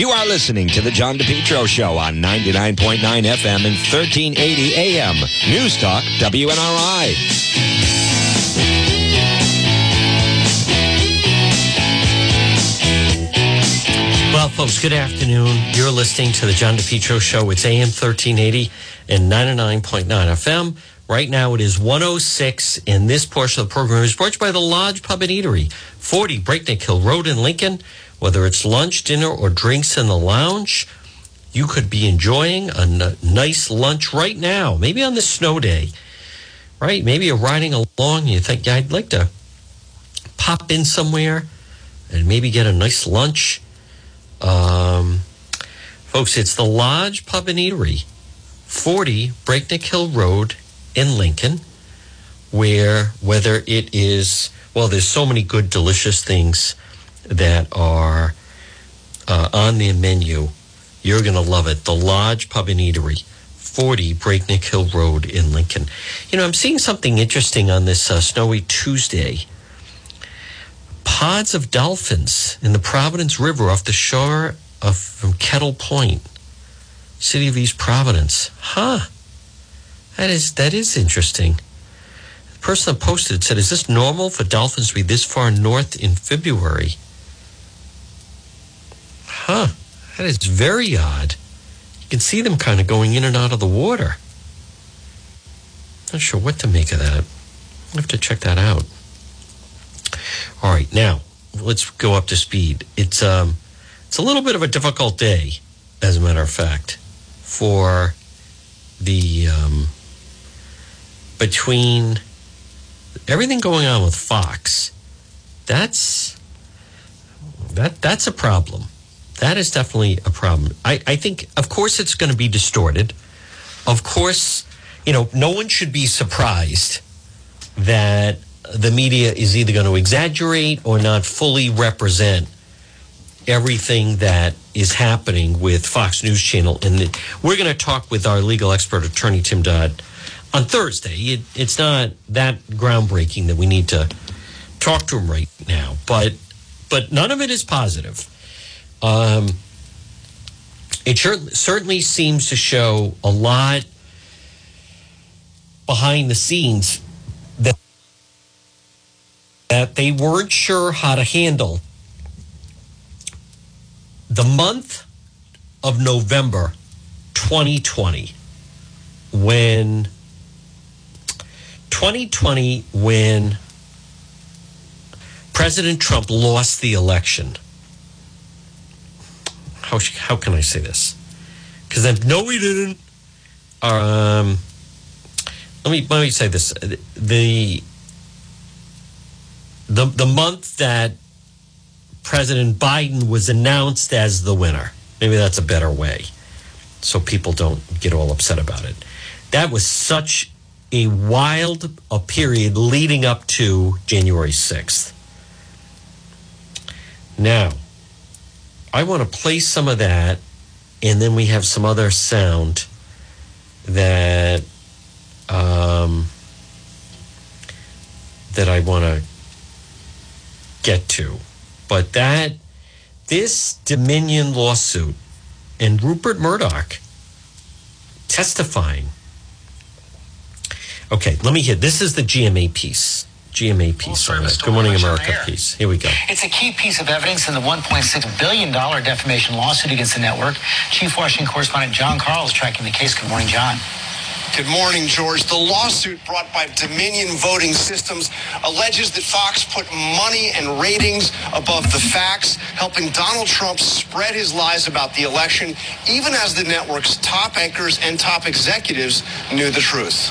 You are listening to the John DePetro Show on 99.9 FM and 1380 AM. News Talk, WNRI. Well, folks, good afternoon. You're listening to the John DePetro Show. It's AM 1380 and 99.9 FM. Right now it is 106 in this portion of the program is brought to you by the Lodge Pub and Eatery, 40 Breakneck Hill Road in Lincoln. Whether it's lunch, dinner, or drinks in the lounge, you could be enjoying a n- nice lunch right now, maybe on this snow day, right? Maybe you're riding along and you think, yeah, I'd like to pop in somewhere and maybe get a nice lunch. Um, folks, it's the Lodge Pub and Eatery, 40 Breakneck Hill Road in Lincoln, where whether it is, well, there's so many good, delicious things that are uh, on their menu. You're going to love it. The Lodge Pub and Eatery, 40 Breakneck Hill Road in Lincoln. You know, I'm seeing something interesting on this uh, snowy Tuesday. Pods of dolphins in the Providence River off the shore of from Kettle Point, city of East Providence. Huh. That is that is interesting. The person that posted it said, "Is this normal for dolphins to be this far north in February?" Huh. That is very odd. You can see them kind of going in and out of the water. Not sure what to make of that. I have to check that out. All right, now let's go up to speed. It's um, it's a little bit of a difficult day, as a matter of fact, for the um, between everything going on with Fox. That's that that's a problem. That is definitely a problem. I, I think, of course, it's going to be distorted. Of course, you know, no one should be surprised that the media is either going to exaggerate or not fully represent everything that is happening with Fox News Channel. And we're going to talk with our legal expert, attorney Tim Dodd, on Thursday. It, it's not that groundbreaking that we need to talk to him right now, but but none of it is positive. Um, it certainly seems to show a lot behind the scenes that that they weren't sure how to handle the month of November 2020 when 2020 when President Trump lost the election how how can I say this? Because then no, we didn't. Um, let me let me say this: the the the month that President Biden was announced as the winner. Maybe that's a better way, so people don't get all upset about it. That was such a wild a period leading up to January sixth. Now I want to play some of that, and then we have some other sound that um, that I want to get to. But that this Dominion lawsuit and Rupert Murdoch testifying. Okay, let me hit. This is the GMA piece. GMA piece on Good Morning America piece. Here we go. It's a key piece of evidence in the $1.6 billion defamation lawsuit against the network. Chief Washington correspondent Jon Karl is tracking the case. Good morning, John. Good morning, George. The lawsuit brought by Dominion Voting Systems alleges that Fox put money and ratings above the facts, helping Donald Trump spread his lies about the election, even as the network's top anchors and top executives knew the truth.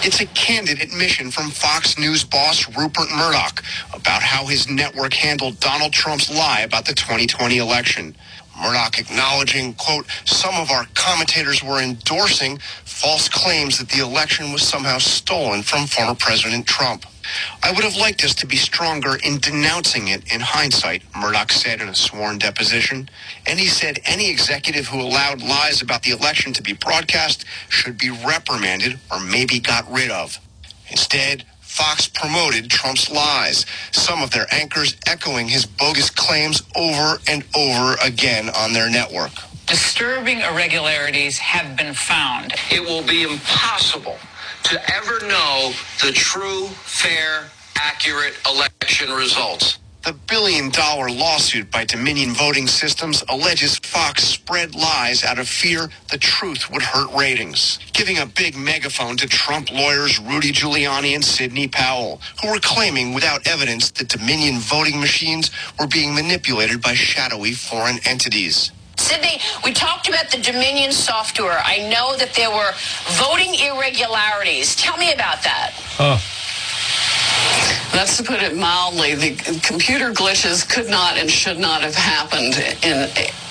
It's a candid admission from Fox News boss Rupert Murdoch about how his network handled Donald Trump's lie about the 2020 election. Murdoch acknowledging, quote, some of our commentators were endorsing false claims that the election was somehow stolen from former President Trump. I would have liked us to be stronger in denouncing it in hindsight, Murdoch said in a sworn deposition. And he said any executive who allowed lies about the election to be broadcast should be reprimanded or maybe got rid of. Instead, Fox promoted Trump's lies, some of their anchors echoing his bogus claims over and over again on their network. Disturbing irregularities have been found. It will be impossible to ever know the true, fair, accurate election results. The billion dollar lawsuit by Dominion Voting Systems alleges Fox spread lies out of fear the truth would hurt ratings, giving a big megaphone to Trump lawyers Rudy Giuliani and Sidney Powell, who were claiming without evidence that Dominion voting machines were being manipulated by shadowy foreign entities. Sidney, we talked about the Dominion software. I know that there were voting irregularities. Tell me about that. Oh. That's to put it mildly. The computer glitches could not and should not have happened in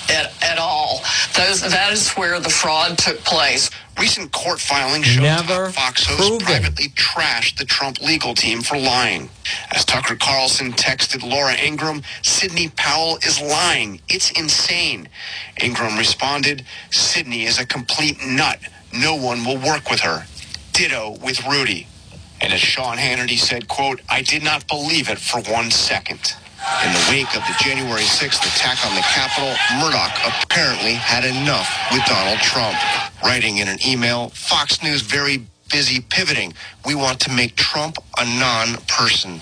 at, at all. Those, that is where the fraud took place. Recent court filings show Never Fox hosts proven. privately trashed the Trump legal team for lying. As Tucker Carlson texted Laura Ingraham, Sidney Powell is lying. It's insane. Ingraham responded, Sidney is a complete nut. No one will work with her. Ditto with Rudy. And as Sean Hannity said, quote, I did not believe it for one second. In the wake of the January 6th attack on the Capitol, Murdoch apparently had enough with Donald Trump. Writing in an email, Fox News very busy pivoting. We want to make Trump a non-person.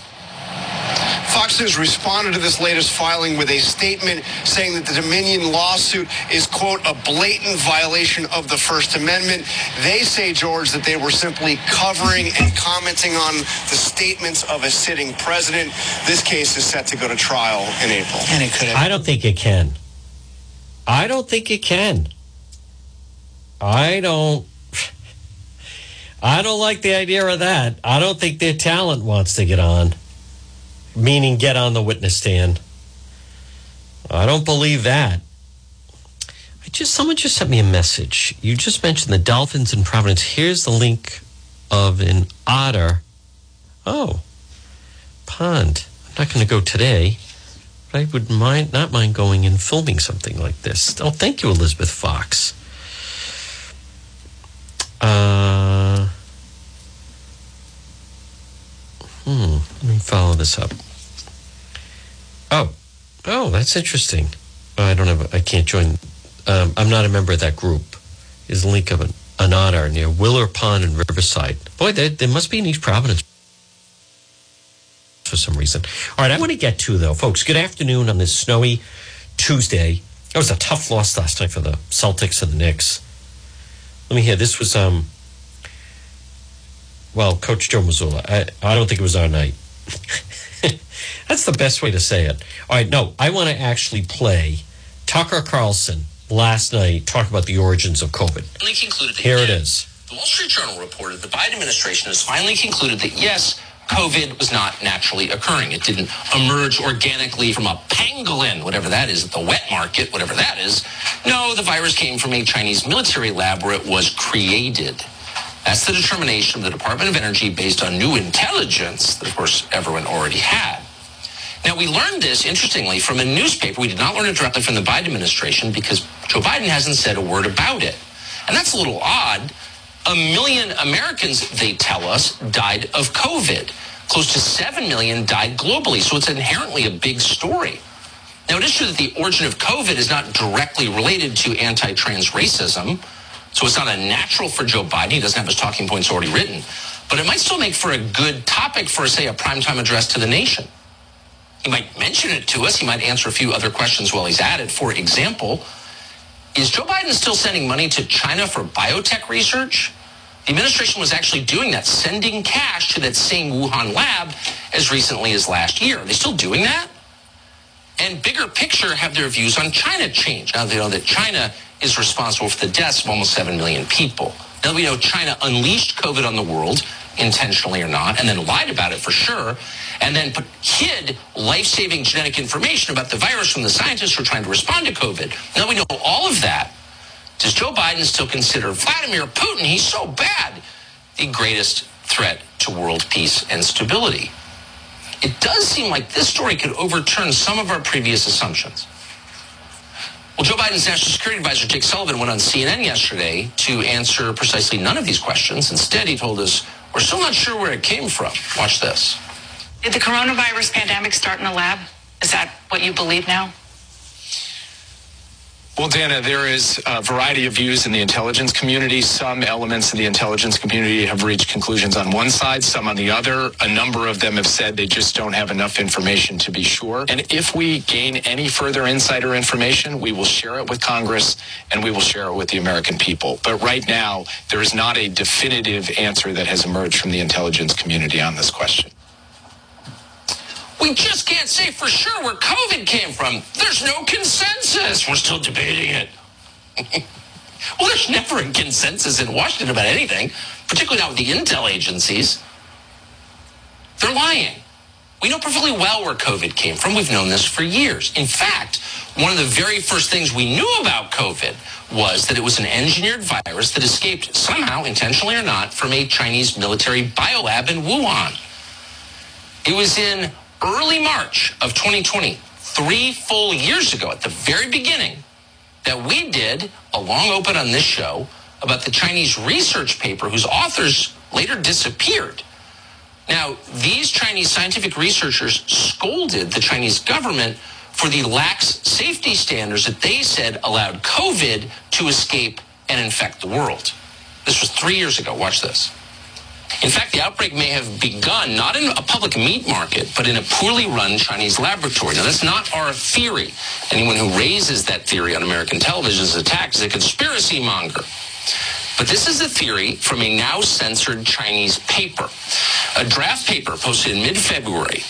Fox News responded to this latest filing with a statement saying that the Dominion lawsuit is, quote, a blatant violation of the First Amendment. They say, George, that they were simply covering and commenting on the statements of a sitting president. This case is set to go to trial in April. And it could have. I don't think it can. I don't think it can. I don't. I don't like the idea of that. I don't think their talent wants to get on, meaning get on the witness stand. I don't believe that. I just someone just sent me a message. You just mentioned the dolphins in Providence. Here's the link of an otter. Oh, pond. I'm not going to go today. But I would mind not mind going and filming something like this. Oh, thank you, Elizabeth Fox. Uh, hmm. Let me follow this up. Oh, oh, that's interesting. I don't have. I can't join. Um, I'm not a member of that group. Is a link of an, an otter near Willer Pond in Riverside. Boy, there, there must be in East Providence for some reason. All right, I want to get to though, folks. Good afternoon on this snowy Tuesday. It was a tough loss last night for the Celtics and the Knicks. Let me hear. This was um. Well, Coach Joe Mazzulla. I I don't think it was our night. That's the best way to say it. All right, no, I want to actually play Tucker Carlson last night talk about the origins of COVID. Finally concluded that Here it yes. The Wall Street Journal reported the Biden administration has finally concluded that yes, COVID was not naturally occurring. It didn't emerge organically from a pangolin, whatever that is, at the wet market, whatever that is. No, the virus came from a Chinese military lab where it was created. That's the determination of the Department of Energy based on new intelligence that, of course, everyone already had. Now, we learned this, interestingly, from a newspaper. We did not learn it directly from the Biden administration because Joe Biden hasn't said a word about it. And that's a little odd. A million Americans, they tell us, died of COVID. Close to 7 million died globally. So it's inherently a big story. Now, it is true that the origin of COVID is not directly related to anti trans racism. So it's not a natural for Joe Biden. He doesn't have his talking points already written. But it might still make for a good topic for, say, a primetime address to the nation. He might mention it to us. He might answer a few other questions while he's at it. For example, is Joe Biden still sending money to China for biotech research? The administration was actually doing that, sending cash to that same Wuhan lab as recently as last year. Are they still doing that? And bigger picture, have their views on China changed? Now they know that China is responsible for the deaths of almost 7 million people. Now we know China unleashed COVID on the world, intentionally or not, and then lied about it for sure, and then put, hid life-saving genetic information about the virus from the scientists who are trying to respond to COVID. Now we know all of that. Does Joe Biden still consider Vladimir Putin, he's so bad, the greatest threat to world peace and stability? It does seem like this story could overturn some of our previous assumptions. Well, Joe Biden's National Security Advisor, Jake Sullivan, went on CNN yesterday to answer precisely none of these questions. Instead, he told us We're still not sure where it came from. Watch this. Did the coronavirus pandemic start in a lab? Is that what you believe now? Well, Dana, there is a variety of views in the intelligence community. Some elements of the intelligence community have reached conclusions on one side, some on the other. A number of them have said they just don't have enough information to be sure. And if we gain any further insider information, we will share it with Congress and we will share it with the American people. But right now, there is not a definitive answer that has emerged from the intelligence community on this question. We just can't say for sure where COVID came from. There's no consensus. We're still debating it. well, there's never a consensus in Washington about anything, particularly not with the intel agencies. They're lying. We know perfectly well where COVID came from. We've known this for years. In fact, one of the very first things we knew about COVID was that it was an engineered virus that escaped somehow, intentionally or not, from a Chinese military biolab in Wuhan. It was in early March of 2020, three full years ago, at the very beginning, that we did a long open on this show about the Chinese research paper whose authors later disappeared. Now, these Chinese scientific researchers scolded the Chinese government for the lax safety standards that they said allowed COVID to escape and infect the world. This was three years ago. Watch this. In fact, the outbreak may have begun not in a public meat market, but in a poorly run Chinese laboratory. Now, that's not our theory. Anyone who raises that theory on American television is attacked as a conspiracy monger. But this is a theory from a now censored Chinese paper. A draft paper posted in mid February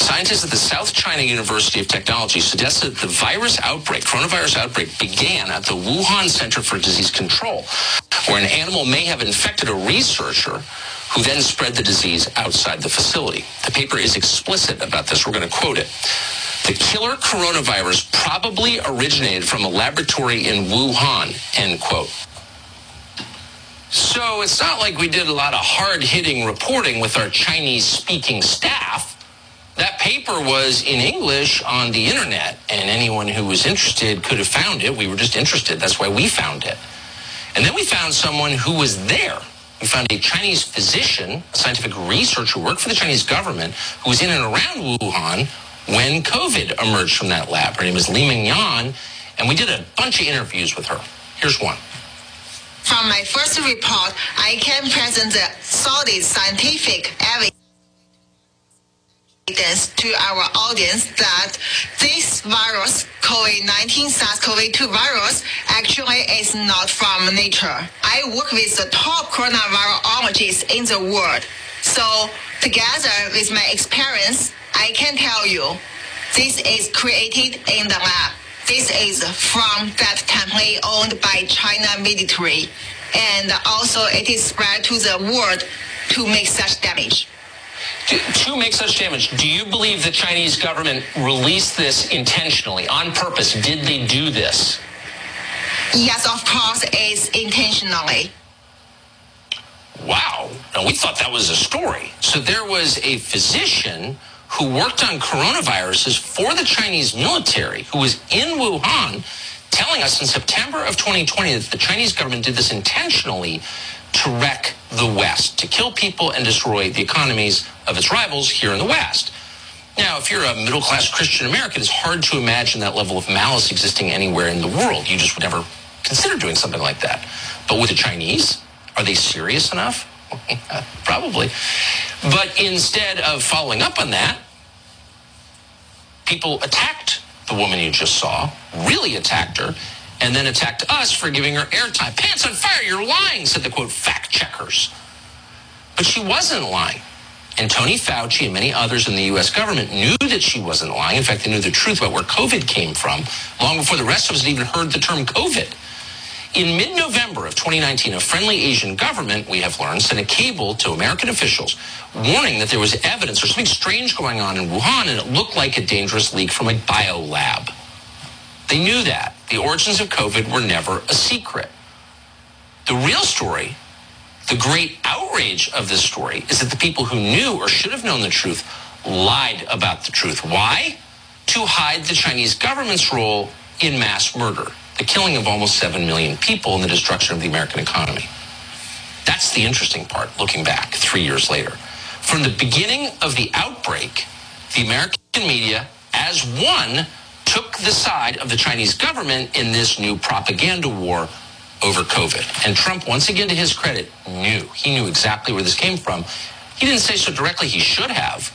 Scientists at the South China University of Technology suggested that the virus outbreak, coronavirus outbreak, began at the Wuhan Center for Disease Control, where an animal may have infected a researcher who then spread the disease outside the facility. The paper is explicit about this. We're going to quote it. The killer coronavirus probably originated from a laboratory in Wuhan, end quote. So it's not like we did a lot of hard hitting reporting with our Chinese speaking staff. That paper was in English on the internet, and anyone who was interested could have found it. We were just interested. That's why we found it. And then we found someone who was there we found a Chinese physician, a scientific researcher who worked for the Chinese government, who was in and around Wuhan when COVID emerged from that lab. Her name is Li-Meng Yan, and we did a bunch of interviews with her. Here's one. From my first report, I can present the solid scientific evidence to our audience that this virus, COVID-19 SARS-CoV-2 virus, actually is not from nature. I work with the top coronavirologists in the world. So together with my experience, I can tell you this is created in the lab. This is from that template owned by China military. And also it is spread to the world to make such damage to, to make such damage, do you believe the Chinese government released this intentionally, on purpose? Did they do this? Yes, of course, it's intentionally. Wow. Now, we thought that was a story. So there was a physician who worked on coronaviruses for the Chinese military who was in Wuhan telling us in September of 2020 that the Chinese government did this intentionally to wreck the West, to kill people and destroy the economies of its rivals here in the West. Now, if you're a middle class Christian American, it's hard to imagine that level of malice existing anywhere in the world. You just would never consider doing something like that. But with the Chinese, are they serious enough? Probably. But instead of following up on that, people attacked the woman you just saw, really attacked her, and then attacked us for giving her airtime. Pants on fire, you're lying, said the quote fact checkers. But she wasn't lying. And Tony Fauci and many others in the U.S. government knew that she wasn't lying. In fact, they knew the truth about where COVID came from long before the rest of us had even heard the term COVID. In mid November of 2019, a friendly Asian government, we have learned, sent a cable to American officials warning that there was evidence or something strange going on in Wuhan and it looked like a dangerous leak from a biolab. They knew that. The origins of COVID were never a secret. The real story, the great outrage of this story, is that the people who knew or should have known the truth lied about the truth. Why? To hide the Chinese government's role in mass murder, the killing of almost 7 million people and the destruction of the American economy. That's the interesting part, looking back three years later. From the beginning of the outbreak, the American media, as one, took the side of the Chinese government in this new propaganda war over COVID. And Trump, once again, to his credit, knew. He knew exactly where this came from. He didn't say so directly, he should have,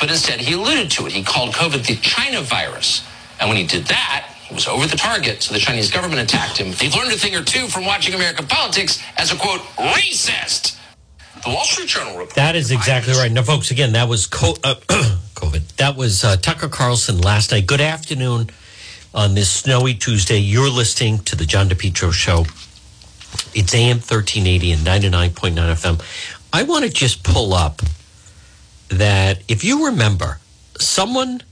but instead he alluded to it. He called COVID the China virus. And when he did that, he was over the target, so the Chinese government attacked him. They've learned a thing or two from watching American politics as a quote, racist. The Wall Street Journal report. That is exactly right. Now, folks, again, that was co- uh, COVID. That was uh, Tucker Carlson last night. Good afternoon on this snowy Tuesday. You're listening to the John DePetro Show. It's AM 1380 and 99.9 FM. I want to just pull up that if you remember, someone,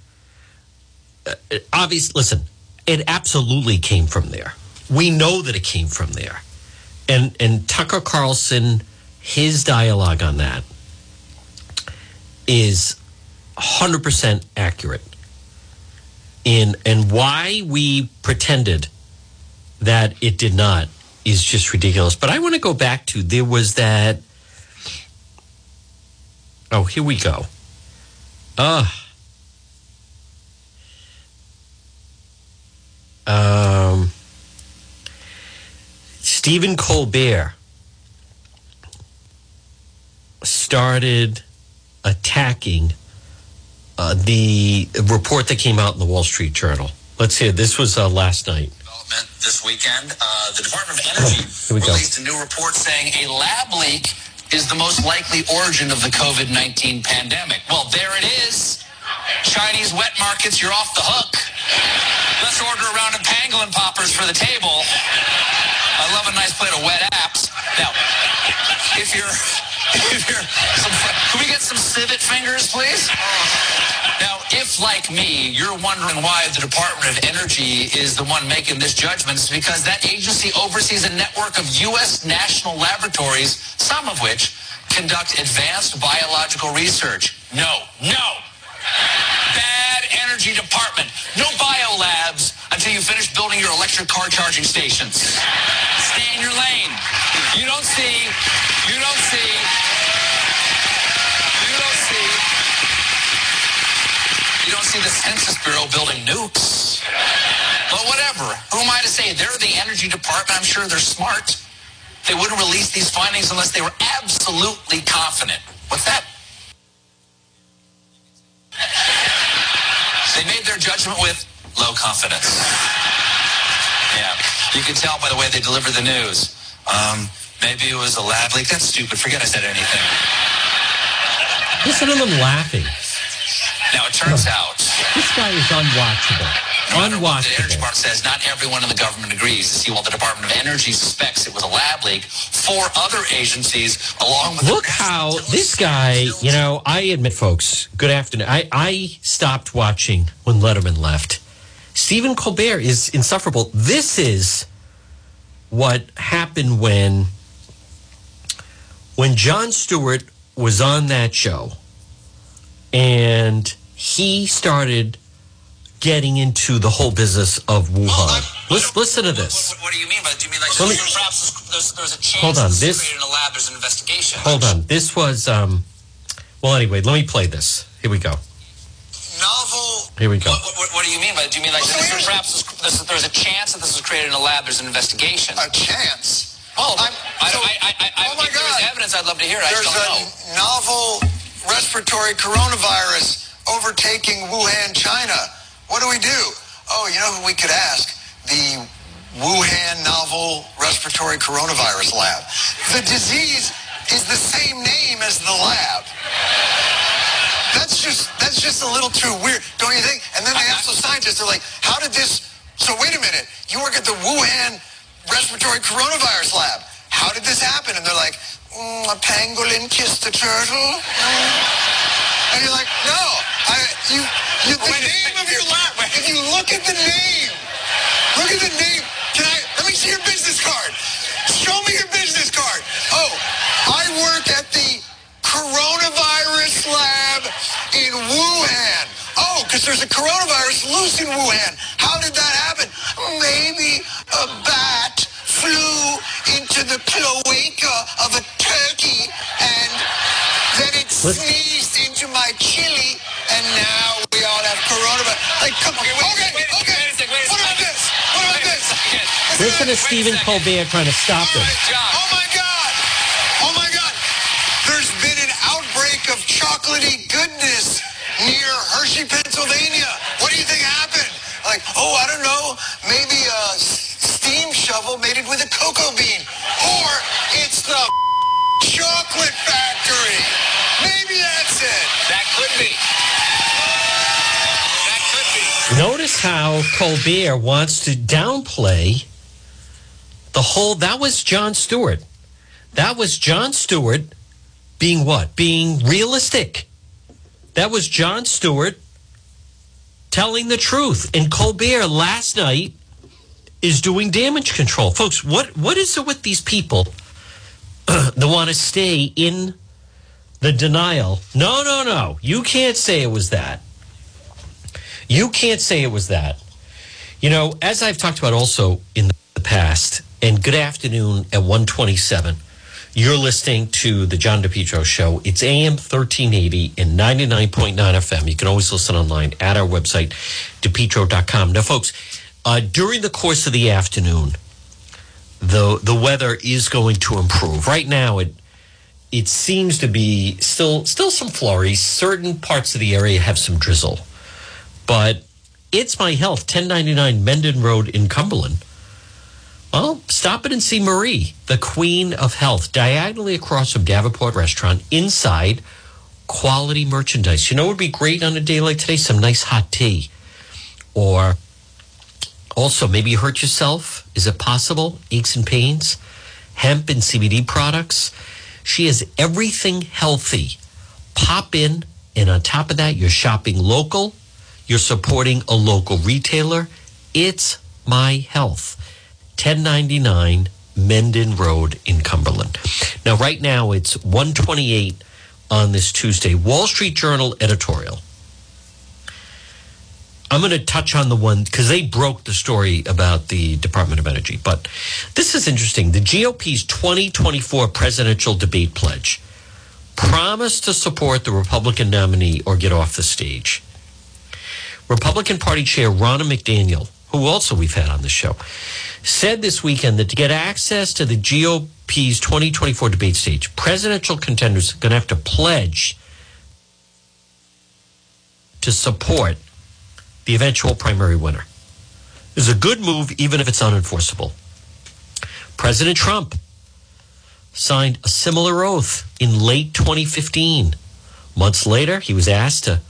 uh, obviously, listen, it absolutely came from there. We know that it came from there. And, and Tucker Carlson, his dialogue on that is 100% accurate in and why we pretended that it did not is just ridiculous. But i want to go back to there was that oh here we go. Uh um stephen colbert started attacking uh, the report that came out in the Wall Street Journal. Let's see. This was uh, last night. Development this weekend. Uh, the Department of Energy Here we go. released a new report saying a lab leak is the most likely origin of the COVID 19 pandemic. Well, there it is. Chinese wet markets, you're off the hook. Let's order a round of pangolin poppers for the table. I love a nice plate of wet apps. Now, if you're, if you're, some, can we get some civet fingers, please? Now, if like me, you're wondering why the Department of Energy is the one making this judgment, it's because that agency oversees a network of U.S. national laboratories, some of which conduct advanced biological research. No, no. Bad energy department. No biolabs until you finish building your electric car charging stations. Stay in your lane. You don't see, you don't see, see the Census Bureau building nukes. But whatever. Who am I to say? They're the energy department. I'm sure they're smart. They wouldn't release these findings unless they were absolutely confident. What's that? They made their judgment with low confidence. Yeah. You can tell by the way they deliver the news. Um, maybe it was a lab leak. That's stupid. Forget I said anything. Listen to them laughing. Now, it turns out This guy is unwatchable. Unwatchable. the Energy. Department says not everyone in the government agrees. See, while the Department of Energy suspects it was a lab leak, four other agencies, along with Look how this guy, you know, I admit, folks, good afternoon. I, I stopped watching when Letterman left. Stephen Colbert is insufferable. This is what happened when when Jon Stewart was on that show and he started getting into the whole business of Wuhan. Listen, listen to this. What, what do you mean by that? Do you mean like Let me- perhaps there's, there's a chance Hold on, this- created in a lab, there's an investigation? Hold on. This was um well anyway, let me play this. Here we go. Novel. Here we go. What, what, what do you mean by that? Do you mean like Well, so this, perhaps this, this, there's a chance that this was created in a lab, there's an investigation? A chance. oh, I'm- I, so- I, I, I, I, oh my if there was God. evidence, I'd love to hear it. There's just don't know. a novel respiratory coronavirus overtaking Wuhan, China. What do we do? Oh, you know who we could ask? The Wuhan Novel Respiratory Coronavirus Lab. The disease is the same name as the lab. That's just that's just a little too weird, don't you think? And then they ask the scientists, they're like, how did this so wait a minute, you work at the Wuhan Respiratory Coronavirus Lab. How did this happen? And they're like, mm, a pangolin kissed a turtle. And you're like, no, you, you, the name of your lab. If you look at the name, look at the name. Can I? Let me see your business card. Show me your business card. Oh, I work at the coronavirus lab in Wuhan. Oh, because there's a coronavirus loose in Wuhan. How did that happen? Maybe a bat flew into the cloaca of a turkey and then it Listen. sneezed into my chili, and now we all have coronavirus. Like, come on. Okay, okay. What about this? What about this? Listen to Stephen Colbert trying to stop him. Oh my God! Oh my God! There's been an outbreak of chocolatey goodness near Hershey, Pennsylvania. What do you think happened? Like, oh, I don't know. Maybe a s- steam shovel made it with a cocoa bean. Or it's the chocolate factory. How Colbert wants to downplay the whole. That was Jon Stewart. That was Jon Stewart being what? Being realistic. That was Jon Stewart telling the truth. And Colbert last night is doing damage control. Folks, what, what is it with these people that want to stay in the denial? No, no, no. You can't say it was that. You can't say it was that. You know, as I've talked about also in the past, and good afternoon at 127. You're listening to the John DePetro Show. It's AM 1380 and 99.9 FM. You can always listen online at our website, depetro.com. Now, folks, uh, during the course of the afternoon, the the weather is going to improve. Right now, it it seems to be still still some flurries. Certain parts of the area have some drizzle, but it's my health. 1099 Mendon Road in Cumberland. Well, stop it and see Marie, the queen of health, diagonally across from Davenport Restaurant, inside quality merchandise. You know what would be great on a day like today? Some nice hot tea. Or also, maybe you hurt yourself. Is it possible? Aches and pains? Hemp and CBD products. She has everything healthy. Pop in, and on top of that, you're shopping local. You're supporting a local retailer. It's my health. 1099 Mendon Road in Cumberland. Now, right now, it's 128 on this Tuesday. Wall Street Journal editorial. I'm going to touch on the one because they broke the story about the Department of Energy. But this is interesting. The GOP's 2024 presidential debate pledge promised to support the Republican nominee or get off the stage. Republican Party Chair Ronna McDaniel, who also we've had on the show, said this weekend that to get access to the GOP's 2024 debate stage, presidential contenders are going to have to pledge to support the eventual primary winner. It's a good move, even if it's unenforceable. President Trump signed a similar oath in late 2015. Months later, he was asked to,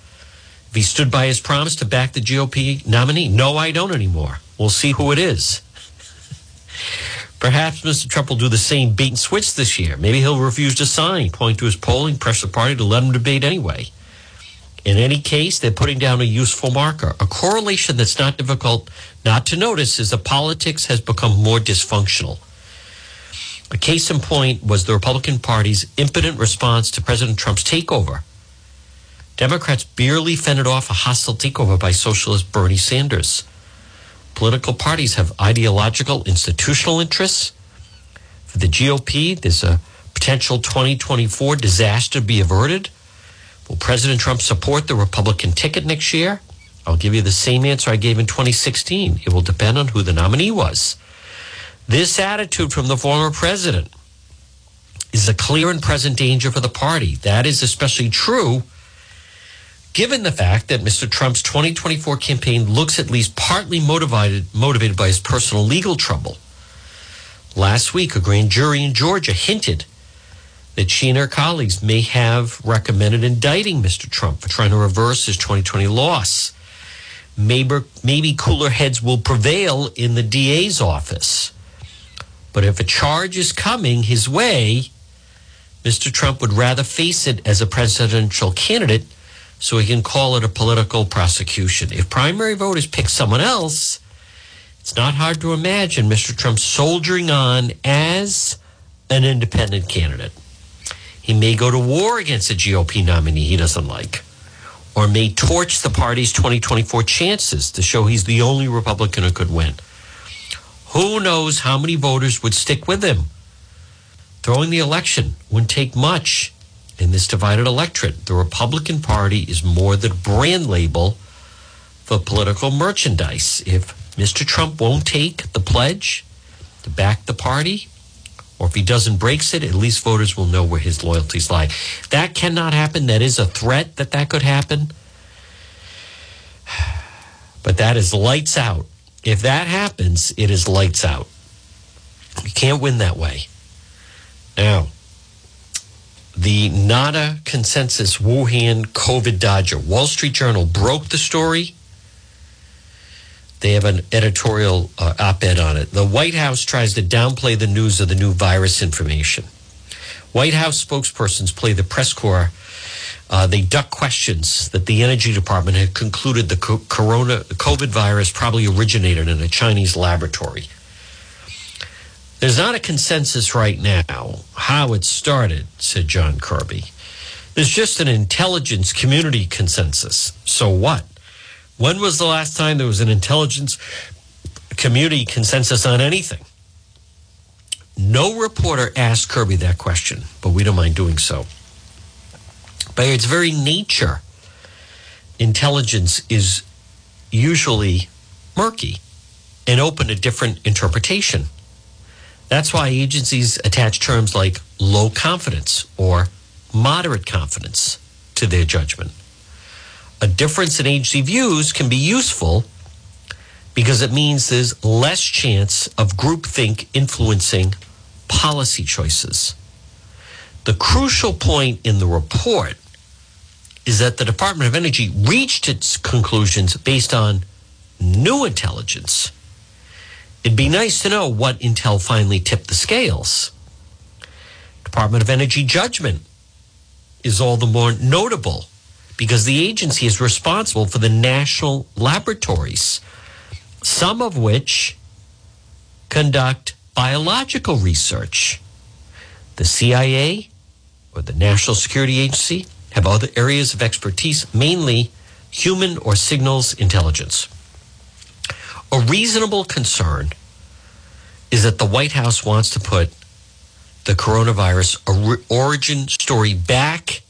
if he stood by his promise to back the GOP nominee. No, I don't anymore. We'll see who it is. Perhaps Mr. Trump will do the same bait and switch this year. Maybe he'll refuse to sign, point to his polling, press the party to let him debate anyway. In any case, they're putting down a useful marker. A correlation that's not difficult not to notice is that politics has become more dysfunctional. A case in point was the Republican Party's impotent response to President Trump's takeover. Democrats barely fended off a hostile takeover by socialist Bernie Sanders. Political parties have ideological, institutional interests. For the GOP, there's a potential 2024 disaster to be averted. Will President Trump support the Republican ticket next year? I'll give you the same answer I gave in 2016. It will depend on who the nominee was. This attitude from the former president is a clear and present danger for the party. That is especially true given the fact that Mr. Trump's 2024 campaign looks at least partly motivated motivated by his personal legal trouble. Last week, a grand jury in Georgia hinted that she and her colleagues may have recommended indicting Mr. Trump for trying to reverse his 2020 loss. Maybe, maybe cooler heads will prevail in the DA's office. But if a charge is coming his way, Mr. Trump would rather face it as a presidential candidate so he can call it a political prosecution. If primary voters pick someone else, it's not hard to imagine Mr. Trump soldiering on as an independent candidate. He may go to war against a GOP nominee he doesn't like, or may torch the party's 2024 chances to show he's the only Republican who could win. Who knows how many voters would stick with him? Throwing the election wouldn't take much. In this divided electorate. The Republican Party is more the brand label for political merchandise. If Mr. Trump won't take the pledge to back the party, or if he doesn't breaks it, at least voters will know where his loyalties lie. That cannot happen. That is a threat that that could happen. But that is lights out. If that happens, it is lights out. You can't win that way. Now, the NADA consensus Wuhan COVID Dodger. Wall Street Journal broke the story. They have an editorial uh, op ed on it. The White House tries to downplay the news of the new virus information. White House spokespersons play the press corps. Uh, they duck questions that the Energy Department had concluded the co- corona COVID virus probably originated in a Chinese laboratory. There's not a consensus right now how it started, said John Kirby. There's just an intelligence community consensus. So what? When was the last time there was an intelligence community consensus on anything? No reporter asked Kirby that question, but we don't mind doing so. By its very nature, intelligence is usually murky and open to different interpretation. That's why agencies attach terms like low confidence or moderate confidence to their judgment a difference in agency views can be useful because it means there's less chance of groupthink influencing policy choices. The crucial point in the report is that the Department of Energy reached its conclusions based on new intelligence. It'd be nice to know what intel finally tipped the scales. Department of Energy judgment is all the more notable because the agency is responsible for the national laboratories, some of which conduct biological research. The CIA or the National Security Agency have other areas of expertise, mainly human or signals intelligence. A reasonable concern is that the White House wants to put the coronavirus origin story back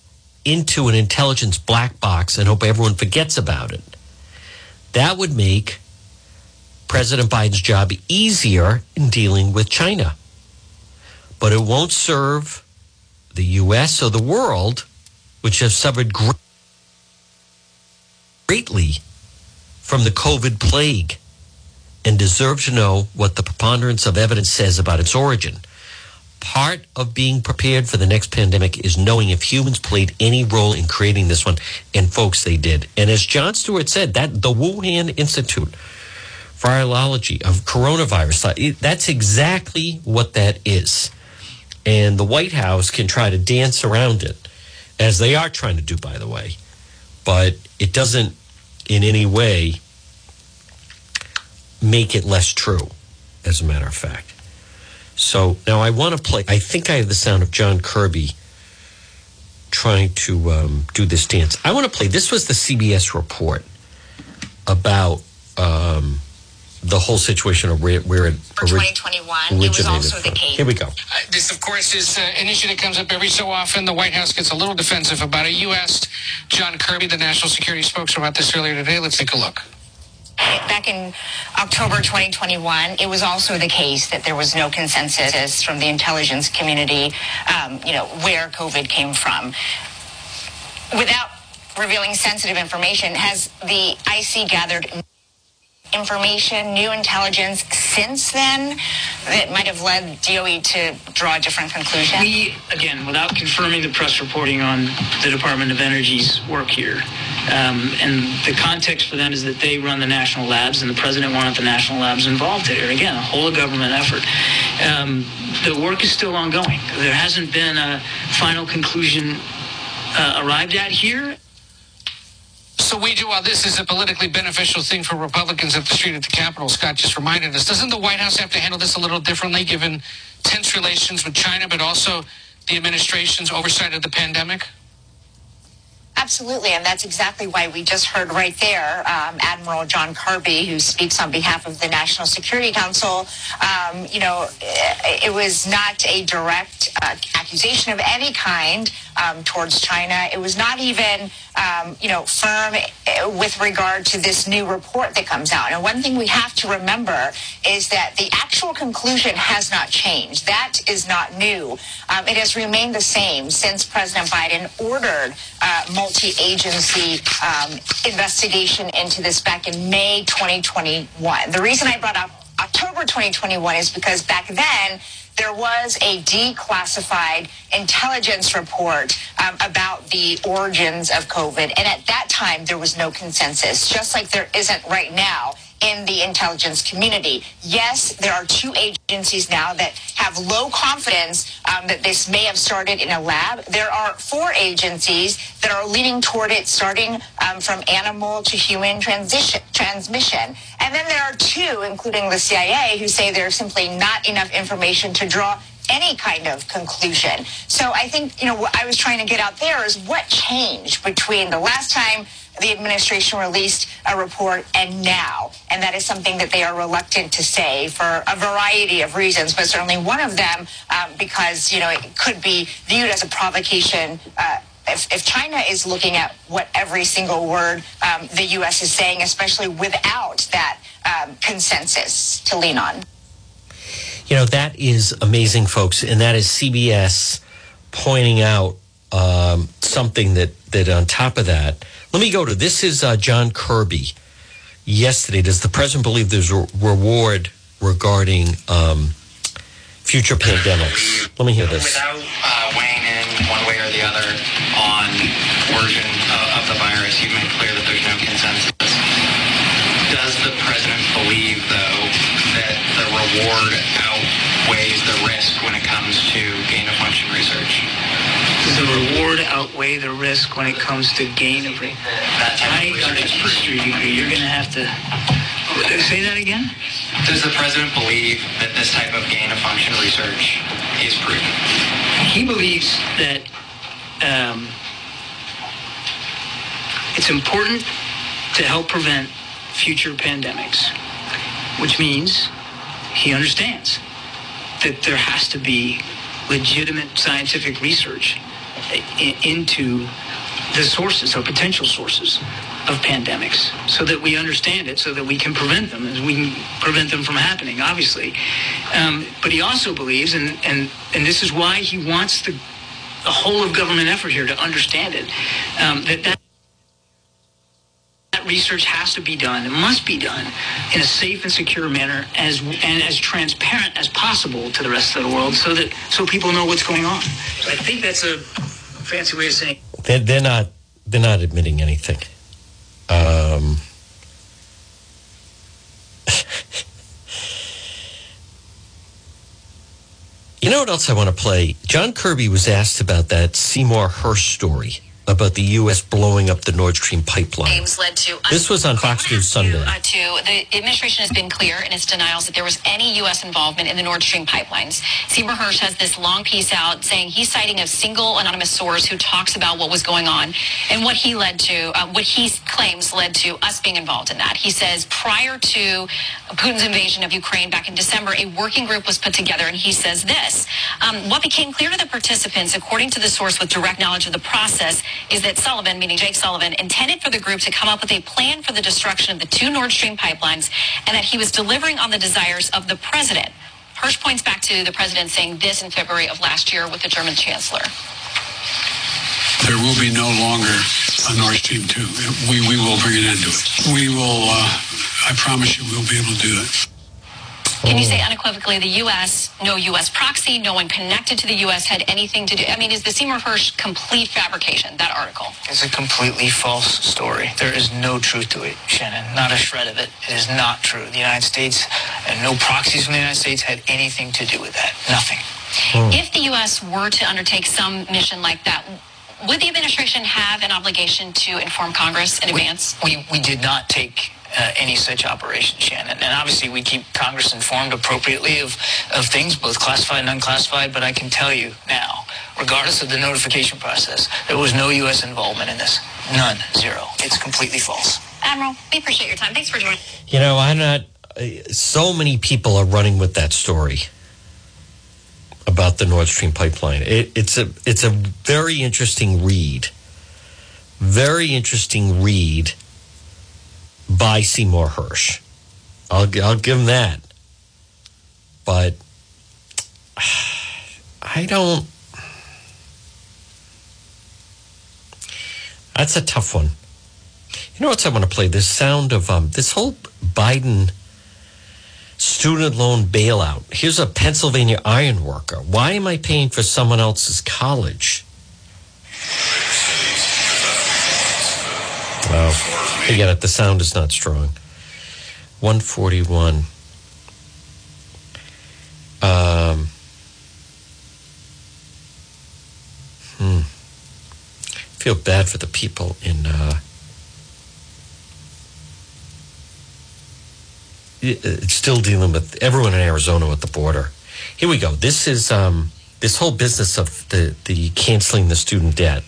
into an intelligence black box and hope everyone forgets about it. That would make President Biden's job easier in dealing with China. But it won't serve the U.S. or the world, which have suffered greatly from the COVID plague and deserve to know what the preponderance of evidence says about its origin part of being prepared for the next pandemic is knowing if humans played any role in creating this one. And folks, they did. And as Jon Stewart said, that the Wuhan Institute for Virology of coronavirus, uh, that's exactly what that is. And the White House can try to dance around it, as they are trying to do, by the way. But it doesn't in any way make it less true, as a matter of fact. So now I want to play. I think I have the sound of John Kirby trying to um, do this dance. I want to play. This was the CBS report about um, the whole situation of where, where it for 2021. It was also from. the case. Here we go. Uh, this, of course, is uh, an issue that comes up every so often. The White House gets a little defensive about it. You asked John Kirby, the national security spokesman, about this earlier today. Let's take a look. Back in October 2021, it was also the case that there was no consensus from the intelligence community, um, you know, where COVID came from. Without revealing sensitive information, has the IC gathered information, new intelligence since then that might have led DOE to draw a different conclusion? We, again, without confirming the press reporting on the Department of Energy's work here, um, and the context for that is that they run the national labs, and the president wanted the national labs involved here. Again, a whole government effort. Um, the work is still ongoing. There hasn't been a final conclusion uh, arrived at here. So we do, while this is a politically beneficial thing for Republicans at the street at the Capitol, Scott just reminded us, doesn't the White House have to handle this a little differently given tense relations with China, but also the administration's oversight of the pandemic? Absolutely, and that's exactly why we just heard right there um, Admiral John Kirby, who speaks on behalf of the National Security Council. Um, you know, it, was not a direct uh, accusation of any kind um, towards China. It was not even, um, you know, firm uh, with regard to this new report that comes out. And one thing we have to remember is that the actual conclusion has not changed. That is not new. Um, it has remained the same since President Biden ordered uh, multi-agency um, investigation into this back in May 2021. The reason I brought up October 2021 is because back then there was a declassified intelligence report um, about the origins of COVID. And at that time, there was no consensus, just like there isn't right now in the intelligence community. Yes, there are two agencies now that have low confidence um, that this may have started in a lab. There are four agencies that are leaning toward it starting um, from animal to human transition, transmission. And then there are two, including the CIA, who say there's simply not enough information to draw any kind of conclusion. So I think, you know, what I was trying to get out there is what changed between the last time the administration released a report and now. And that is something that they are reluctant to say for a variety of reasons, but certainly one of them um, because, you know, it could be viewed as a provocation. Uh, if, if, China is looking at what every single word um, the U.S. is saying, especially without that um, consensus to lean on. You know, that is amazing, folks. And that is CBS pointing out um, something that, that on top of that, let me go to this is uh, John Kirby. Yesterday, does the president believe there's a reward regarding um, future pandemics? Let me hear this. Without uh, weighing in one way or the other on origin of, of the virus, you've made clear that there's the reward outweigh the risk when it comes to gain of research? I history degree. You're going to have to say that again. Does the president believe that this type of gain of function research is proven? He believes that um, it's important to help prevent future pandemics, which means he understands that there has to be legitimate scientific research into the sources or potential sources of pandemics so that we understand it, so that we can prevent them, and we can prevent them from happening, obviously. Um, but he also believes, and, and, and this is why he wants the, the whole of government effort here to understand it, um, that that research has to be done, it must be done in a safe and secure manner as and as transparent as possible to the rest of the world so that so people know what's going on. I think that's a fancy way of saying they're, they're not they're not admitting anything. Um, you know what else I want to play? John Kirby was asked about that Seymour Hersh story about the U.S. blowing up the Nord Stream pipeline. To this was on Fox News Sunday. Uh, to the administration has been clear in its denials that there was any U.S. involvement in the Nord Stream pipelines. Seymour Hersh has this long piece out saying he's citing a single anonymous source who talks about what was going on and what he led to, uh, what he claims led to us being involved in that. He says prior to Putin's invasion of Ukraine back in December, a working group was put together, and he says this: um, What became clear to the participants, according to the source with direct knowledge of the process is that Sullivan, meaning Jake Sullivan, intended for the group to come up with a plan for the destruction of the two Nord Stream pipelines and that he was delivering on the desires of the president. Hersh points back to the president saying this in February of last year with the German chancellor. There will be no longer a Nord Stream 2. We, we will bring an end to it. We will, uh, I promise you, we'll be able to do it. Can you say unequivocally the U.S., no U.S. proxy, no one connected to the U.S. had anything to do? I mean, is the Seymour Hersh complete fabrication, that article? It's a completely false story. There is no truth to it, Shannon. Not a shred of it. It is not true. The United States and no proxies from the United States had anything to do with that. Nothing. Hmm. If the U.S. were to undertake some mission like that, would the administration have an obligation to inform Congress in advance? We, we did not take uh, any such operation, Shannon. And obviously, we keep Congress informed appropriately of, of things, both classified and unclassified. But I can tell you now, regardless of the notification process, there was no U.S. involvement in this. None. Zero. It's completely false. Admiral, we appreciate your time. Thanks for joining. You know, I'm not. uh, So many people are running with that story about the Nord Stream pipeline. It, it's a it's a very interesting read. Very interesting read by Seymour Hersh. I'll I'll give him that. But I don't. That's a tough one. You know what I want to play? This sound of um, this whole Biden student loan bailout. Here's a Pennsylvania iron worker. Why am I paying for someone else's college? Wow. You get it. The sound is not strong. 141. Um, hmm. Feel bad for the people in. Uh, it's still dealing with everyone in Arizona at the border. Here we go. This is um, this whole business of the, the canceling the student debt.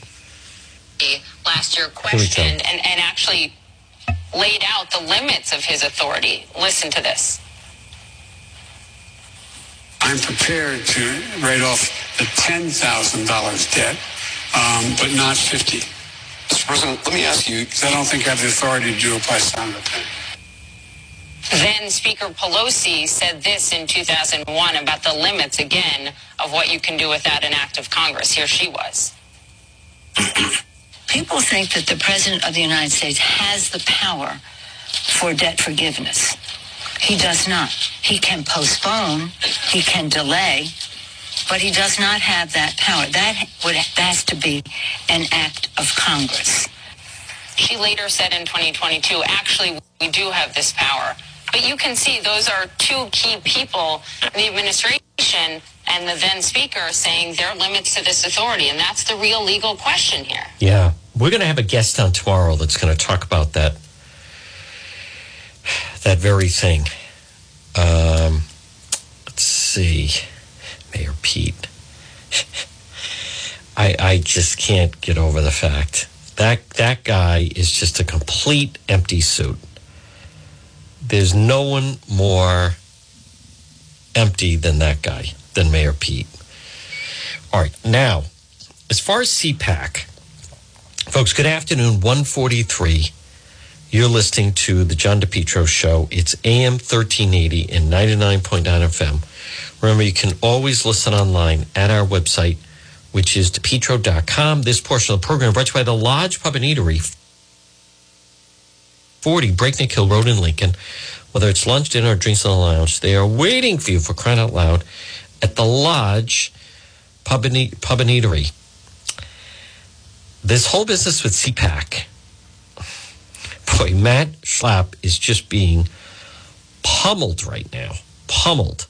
Last year questioned and, and actually laid out the limits of his authority. Listen to this. I'm prepared to write off the $10,000 debt, um, but not 50. Mr. President, let me ask you. Because I don't think I have the authority to do it by sound of. Then Speaker Pelosi said this in 2001 about the limits again of what you can do without an act of Congress. Here she was. People think that the President of the United States has the power for debt forgiveness. He does not. He can postpone, he can delay, but he does not have that power. That would has to be an act of Congress. She later said in 2022, actually, we do have this power. But you can see those are two key people in the administration and the then speaker saying there are limits to this authority. And that's the real legal question here. Yeah, we're going to have a guest on tomorrow that's going to talk about that that very thing. Um, let's see, Mayor Pete. I I just can't get over the fact that that guy is just a complete empty suit. There's no one more empty than that guy, than Mayor Pete. All right, now, as far as CPAC, folks, good afternoon, 143. You're listening to the John DePetro Show. It's AM 1380 and 99.9 FM. Remember, you can always listen online at our website, which is depetro.com. This portion of the program brought to you by the Lodge Pub and Eatery, 40 Breakneck Hill Road in Lincoln. Whether it's lunch, dinner, or drinks in the lounge, they are waiting for you for crying out loud at the Lodge Pub and, Pub and Eatery. This whole business with CPAC, boy, Matt Schlapp is just being pummeled right now. Pummeled.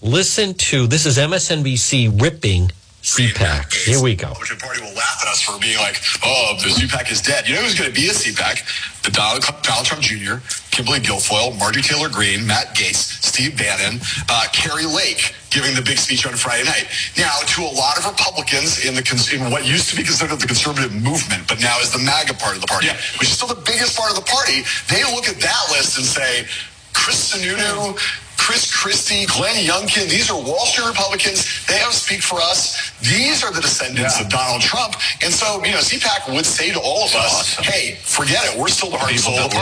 Listen to this is MSNBC ripping CPAC. Here we go. Republican Party will laugh at us for being like, oh, the CPAC is dead. You know who's going to be a CPAC? The Donald, Donald Trump Jr., Kimberly Guilfoyle, Marjorie Taylor Greene, Matt Gaetz, Steve Bannon, uh, Kari Lake giving the big speech on Friday night. Now, to a lot of Republicans in the in what used to be considered the conservative movement, but now is the MAGA part of the party, which is still the biggest part of the party, they look at that list and say, Chris Sununu, Chris Christie, Glenn Youngkin, these are Wall Street Republicans. They don't speak for us. These are the descendants of Donald Trump. And so, you know, CPAC would say to all of us, hey, forget it. We're still the heart and soul of.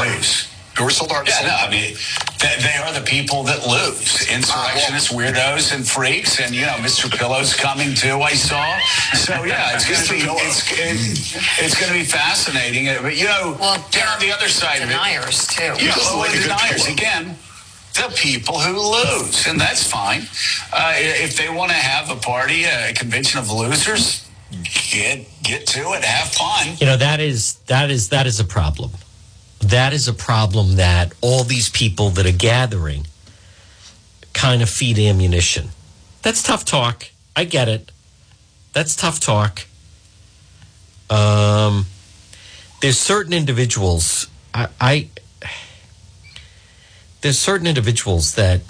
We're still the heart and Yeah, no, I mean, they, they are the people that lose. Insurrectionists, ah, weirdos, and freaks. And, you know, Mr. Pillow's coming too, I saw. So, yeah, it's going to be, it's, it, it's going to be fascinating. But, you know, well, down the other side deniers, of too. it. Yeah, Just well, like a deniers. pillow. Again, the people who lose. And that's fine. Uh, if they want to have a party, a convention of losers, get get to it, have fun. You know that is that is that is a problem. That is a problem that all these people that are gathering kind of feed ammunition. That's tough talk. I get it. That's tough talk. Um, there's certain individuals. I, I there's certain individuals that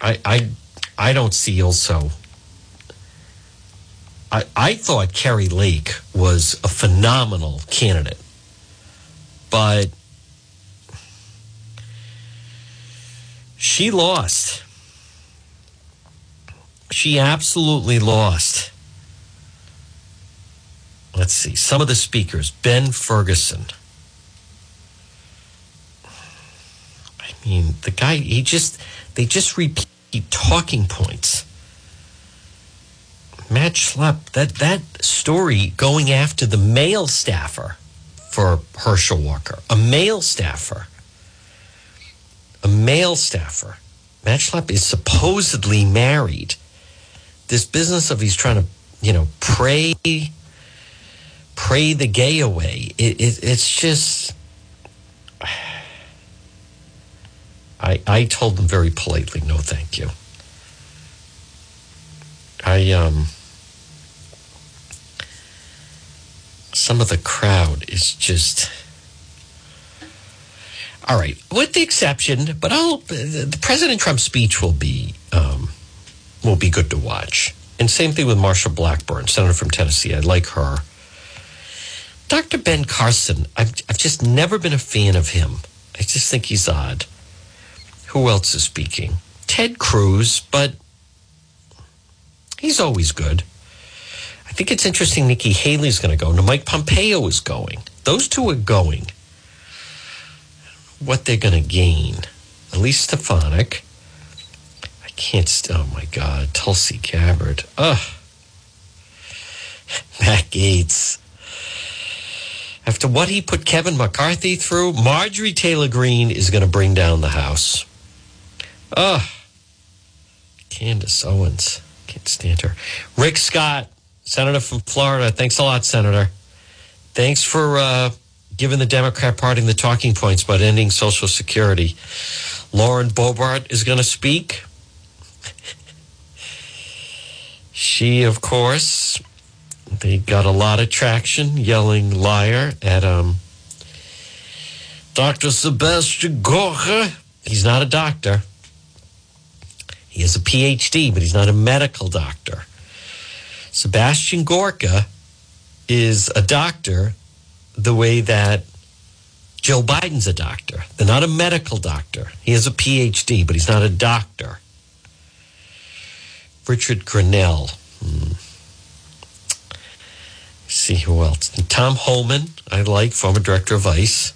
I I I don't see also. I, I thought Kari Lake was a phenomenal candidate, but she lost. She absolutely lost. Let's see. Some of the speakers Ben Ferguson. I mean, the guy, he just, they just repeat talking points. Matt Schlapp, that, that story going after the male staffer for Herschel Walker, a male staffer, a male staffer. Matt Schlapp is supposedly married. This business of he's trying to, you know, pray, pray the gay away. It, it, it's just. I, I told them very politely, no, thank you. I um some of the crowd is just all right, with the exception, but I'll the President Trump's speech will be um, will be good to watch. And same thing with Marsha Blackburn, senator from Tennessee. I like her. Dr. Ben Carson, I've I've just never been a fan of him. I just think he's odd. Who else is speaking? Ted Cruz, but he's always good. I think it's interesting Nikki Haley's going to go. Now, Mike Pompeo is going. Those two are going. What they're going to gain. Elise Stefanik. I can't, st- oh my God, Tulsi Gabbard. Ugh. Matt Gaetz. After what he put Kevin McCarthy through, Marjorie Taylor Greene is going to bring down the House. Ugh. Candace Owens. Can't stand her. Rick Scott, Senator from Florida. Thanks a lot, Senator. Thanks for uh, giving the Democrat Party the talking points about ending Social Security. Lauren Boebert is going to speak. she, of course, they got a lot of traction yelling liar at um, Dr. Sebastian Gorka. He's not a doctor. He has a PhD, but he's not a medical doctor. Sebastian Gorka is a doctor the way that Joe Biden's a doctor. They're not a medical doctor. He has a PhD, but he's not a doctor. Richard Grenell. Hmm. See who else? Tom Homan, I like, former director of ICE.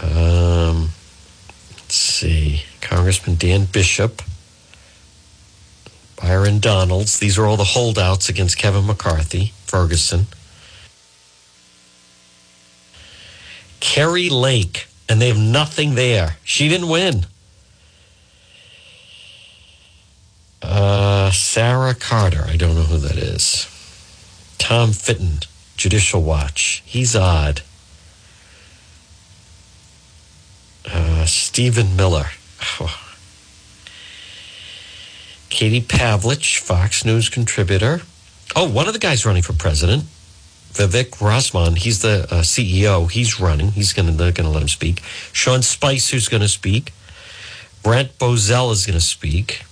Um, let's see. Congressman Dan Bishop. Byron Donalds. These are all the holdouts against Kevin McCarthy, Ferguson. Kari Lake, and they have nothing there. She didn't win. Uh, Sarah Carter, I don't know who that is. Tom Fitton, Judicial Watch. He's odd. Uh, Stephen Miller. Katie Pavlich, Fox News contributor. Oh, one of the guys running for president, Vivek Ramaswamy. He's the uh, CEO. He's running. He's going to going to let him speak. Sean Spicer who's going to speak. Brent Bozell is going to speak.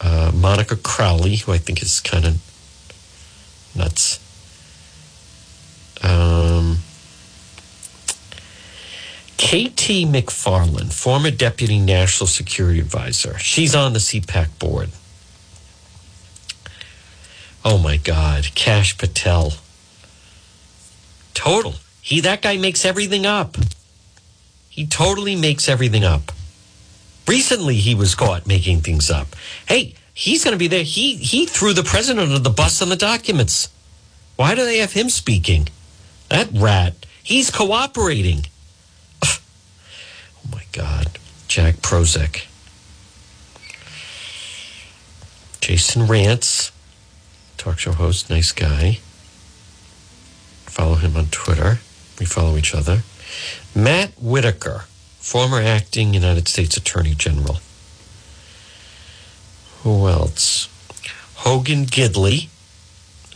Uh, Monica Crowley, who I think is kind of nuts. Um, KT McFarland, former deputy national security advisor. She's on the CPAC board. Oh my God, Kash Patel. Total. He that guy makes everything up. He totally makes everything up. Recently he was caught making things up. Hey, he's going to be there. He he threw the president under the bus on the documents. Why do they have him speaking? That rat. He's cooperating. God. Jack Prozek. Jason Rantz, talk show host, nice guy. Follow him on Twitter. We follow each other. Matt Whitaker, former acting United States Attorney General. Who else? Hogan Gidley.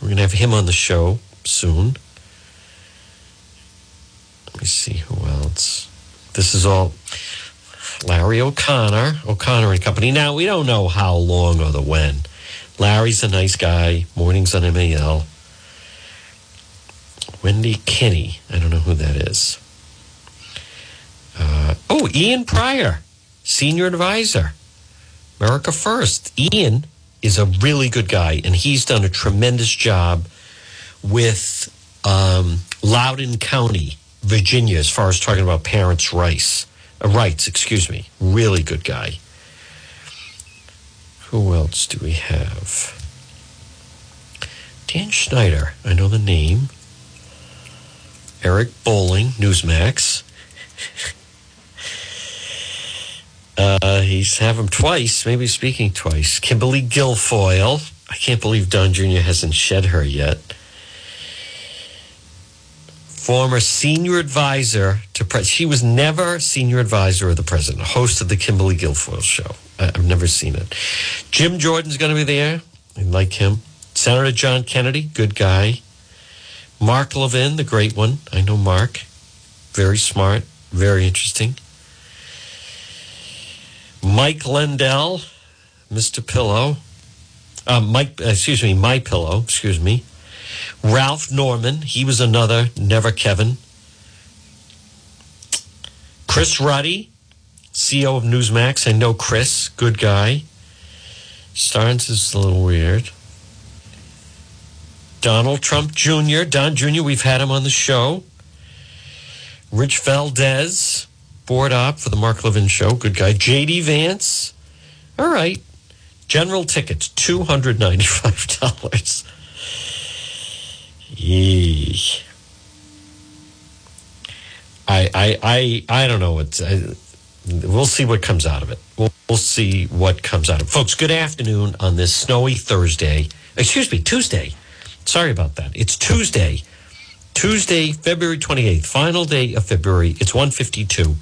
We're going to have him on the show soon. Let me see who else. This is all Larry O'Connor, O'Connor and Company. Now, we don't know how long or the when. Larry's a nice guy. Mornings on MAL. Wendy Kinney. I don't know who that is. Uh, oh, Ian Prior, senior advisor. America First. Ian is a really good guy, and he's done a tremendous job with um, Loudoun County, Virginia, as far as talking about parents' rights. Uh, rights, excuse me. Really good guy. Who else do we have? Dan Schneider. I know the name. Eric Bolling, Newsmax. Uh, he's have him twice, maybe speaking twice. Kimberly Guilfoyle. I can't believe Don Jr. hasn't shed her yet. Former senior advisor to pres. She was never senior advisor of the president. Host of the Kimberly Guilfoyle show. I- I've never seen it. Jim Jordan's going to be there. I like him. Senator John Kennedy, good guy. Mark Levin, the great one. I know Mark. Very smart, very interesting. Mike Lindell, Mr. Pillow. Uh, Mike, excuse me, My Pillow, excuse me. Ralph Norman, he was another, never Kevin. Chris Ruddy, CEO of Newsmax. I know Chris, good guy. Starnes is a little weird. Donald Trump Jr., Don Jr., we've had him on the show. Rich Valdez, board op for the Mark Levin show, good guy. JD Vance, all right. General tickets, $295. I, I, I, I don't know what. I, we'll see what comes out of it. We'll, we'll see what comes out of it. Folks, good afternoon on this snowy Thursday. Excuse me, Tuesday. Sorry about that. It's Tuesday. Tuesday, February 28th, final day of February. It's 152.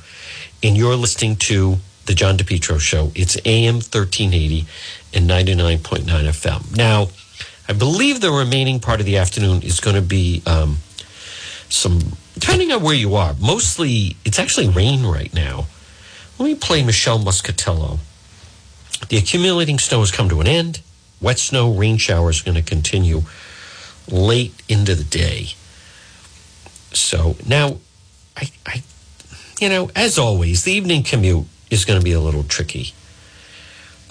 And you're listening to the John DePetro show. It's AM 1380 and 99.9 FM. Now, I believe the remaining part of the afternoon is going to be um, some, depending on where you are, mostly it's actually rain right now. Let me play Michelle Muscatello. The accumulating snow has come to an end. Wet snow, rain showers are going to continue late into the day. So now, I, I, you know, as always, the evening commute is going to be a little tricky.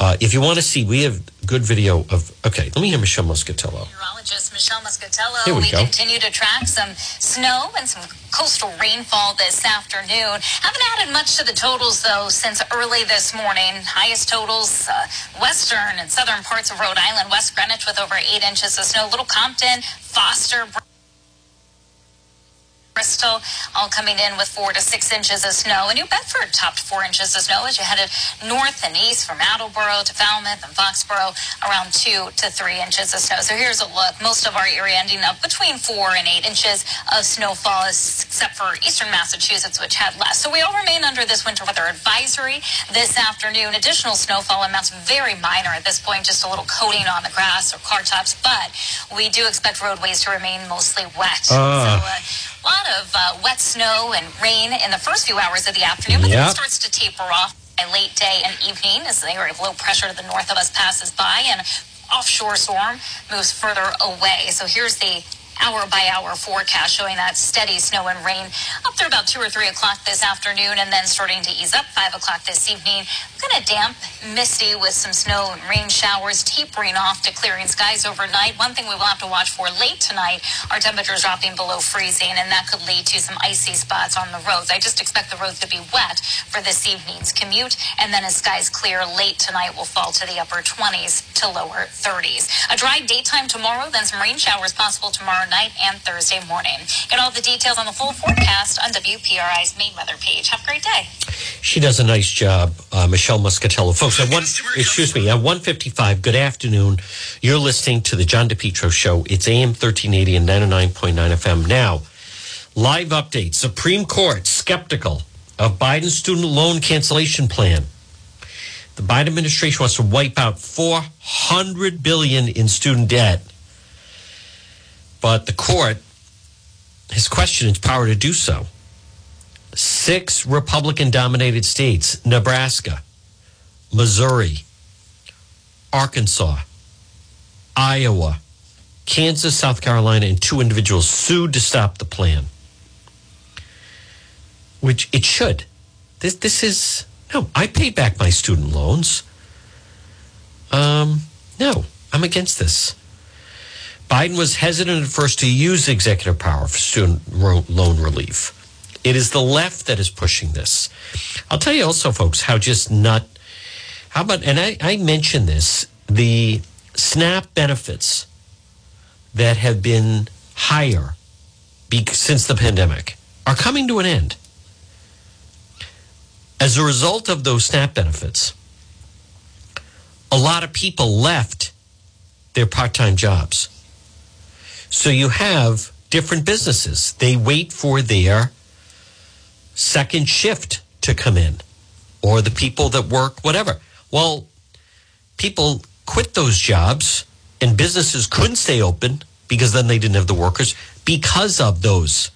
Uh, if you want to see, we have good video of. Okay, let me hear Michelle Muscatello. Meteorologist Michelle Muscatello. Here we go. continue to track some snow and some coastal rainfall this afternoon. Haven't added much to the totals though since early this morning. Highest totals uh, western and southern parts of Rhode Island, West Greenwich with over eight inches of snow. Little Compton, Foster. Bristol, all coming in with four to six inches of snow. And New Bedford topped four inches of snow as you headed north and east from Attleboro to Falmouth and Foxborough, around two to three inches of snow. So here's a look. Most of our area ending up between four and eight inches of snowfall, except for eastern Massachusetts, which had less. So we all remain under this winter weather advisory this afternoon. Additional snowfall amounts very minor at this point, just a little coating on the grass or car tops. But we do expect roadways to remain mostly wet. Ah. So, uh, a lot of uh, wet snow and rain in the first few hours of the afternoon, but then it starts to taper off by late day and evening as the area of low pressure to the north of us passes by and offshore storm moves further away. So here's the hour by hour forecast showing that steady snow and rain up through about 2 or 3 o'clock this afternoon and then starting to ease up 5 o'clock this evening. Kind of damp, misty with some snow and rain showers tapering off to clearing skies overnight. One thing we will have to watch for late tonight are temperatures dropping below freezing and that could lead to some icy spots on the roads. I just expect the roads to be wet for this evening's commute and then as skies clear late tonight will fall to the upper 20s to lower 30s. A dry daytime tomorrow, then some rain showers possible tomorrow night and Thursday morning. Get all the details on the full forecast on WPRI's main weather page. Have a great day. She does a nice job, uh, Michelle Muscatello. Folks, at one, excuse me, at 155, good afternoon. You're listening to the John DePetro Show. It's AM 1380 and 99.9 FM. Now, live update. Supreme Court skeptical of Biden's student loan cancellation plan. The Biden administration wants to wipe out 400 billion in student debt. But the court has questioned its power to do so six Republican dominated states Nebraska, Missouri, Arkansas, Iowa, Kansas, South Carolina, and two individuals sued to stop the plan. Which it should. This this is no. I paid back my student loans. Um, no, I'm against this. Biden was hesitant at first to use executive power for student loan relief. It is the left that is pushing this. I'll tell you also, folks, how just not. How about, and I, I mentioned this, the SNAP benefits that have been higher since the pandemic are coming to an end. As a result of those SNAP benefits, a lot of people left their part time jobs. So you have different businesses. They wait for their second shift to come in or the people that work, whatever. Well, people quit those jobs and businesses couldn't stay open because then they didn't have the workers because of those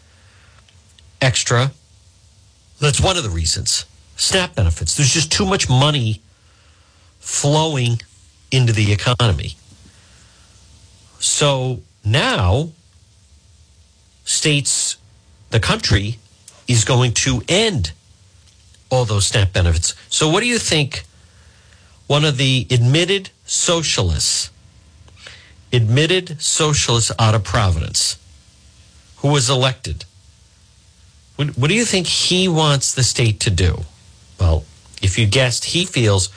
extra. That's one of the reasons. SNAP benefits. There's just too much money flowing into the economy. So now, states, the country is going to end all those SNAP benefits. So, what do you think one of the admitted socialists, admitted socialists out of Providence, who was elected, what, what do you think he wants the state to do? Well, if you guessed, he feels,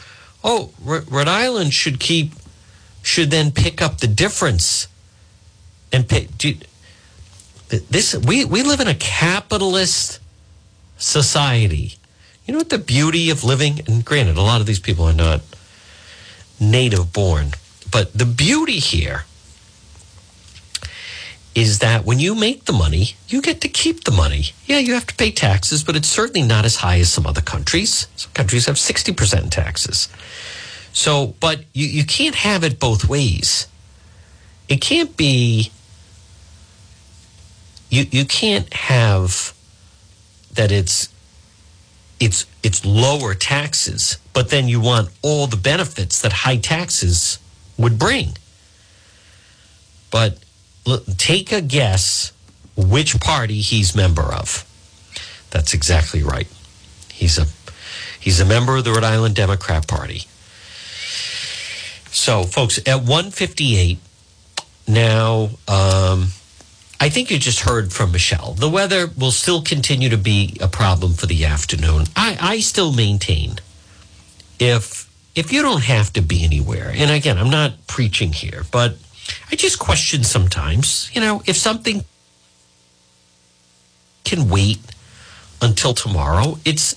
oh, R- Rhode Island should keep, should then pick up the difference and. Do you, this we we live in a capitalist society. You know what the beauty of living? And granted, a lot of these people are not native born, but the beauty here is that when you make the money, you get to keep the money. Yeah, you have to pay taxes, but it's certainly not as high as some other countries. Some countries have 60% taxes. So, but you, you can't have it both ways. It can't be, you, you can't have that it's, it's, it's lower taxes, but then you want all the benefits that high taxes would bring. But take a guess which party he's member of. That's exactly right. He's a he's a member of the Rhode Island Democrat Party. So, folks, at 158 now, um, I think you just heard from Michelle. The weather will still continue to be a problem for the afternoon. I, I still maintain if if you don't have to be anywhere, and again, I'm not preaching here, but I just question sometimes, you know, if something can wait until tomorrow, it's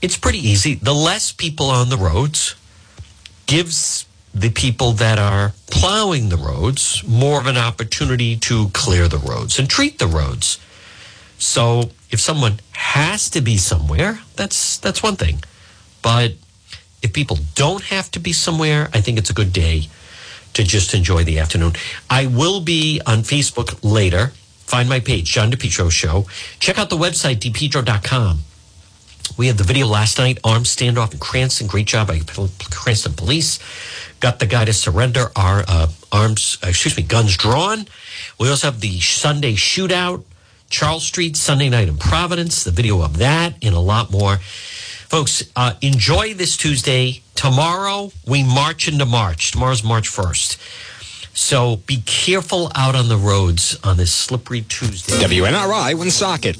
it's pretty easy. The less people on the roads gives the people that are plowing the roads more of an opportunity to clear the roads and treat the roads. So if someone has to be somewhere, that's that's one thing. But if people don't have to be somewhere, I think it's a good day to just enjoy the afternoon. I will be on Facebook later. Find my page, John DePetro Show. Check out the website, depetro.com. We had the video last night, armed standoff in Cranston. Great job by Cranston Police. Got the guy to surrender our uh, arms, uh, excuse me, guns drawn. We also have the Sunday shootout, Charles Street, Sunday night in Providence. The video of that and a lot more. Folks, uh, enjoy this Tuesday. Tomorrow, we march into March. Tomorrow's March 1st. So be careful out on the roads on this slippery Tuesday. WNRI Woonsocket.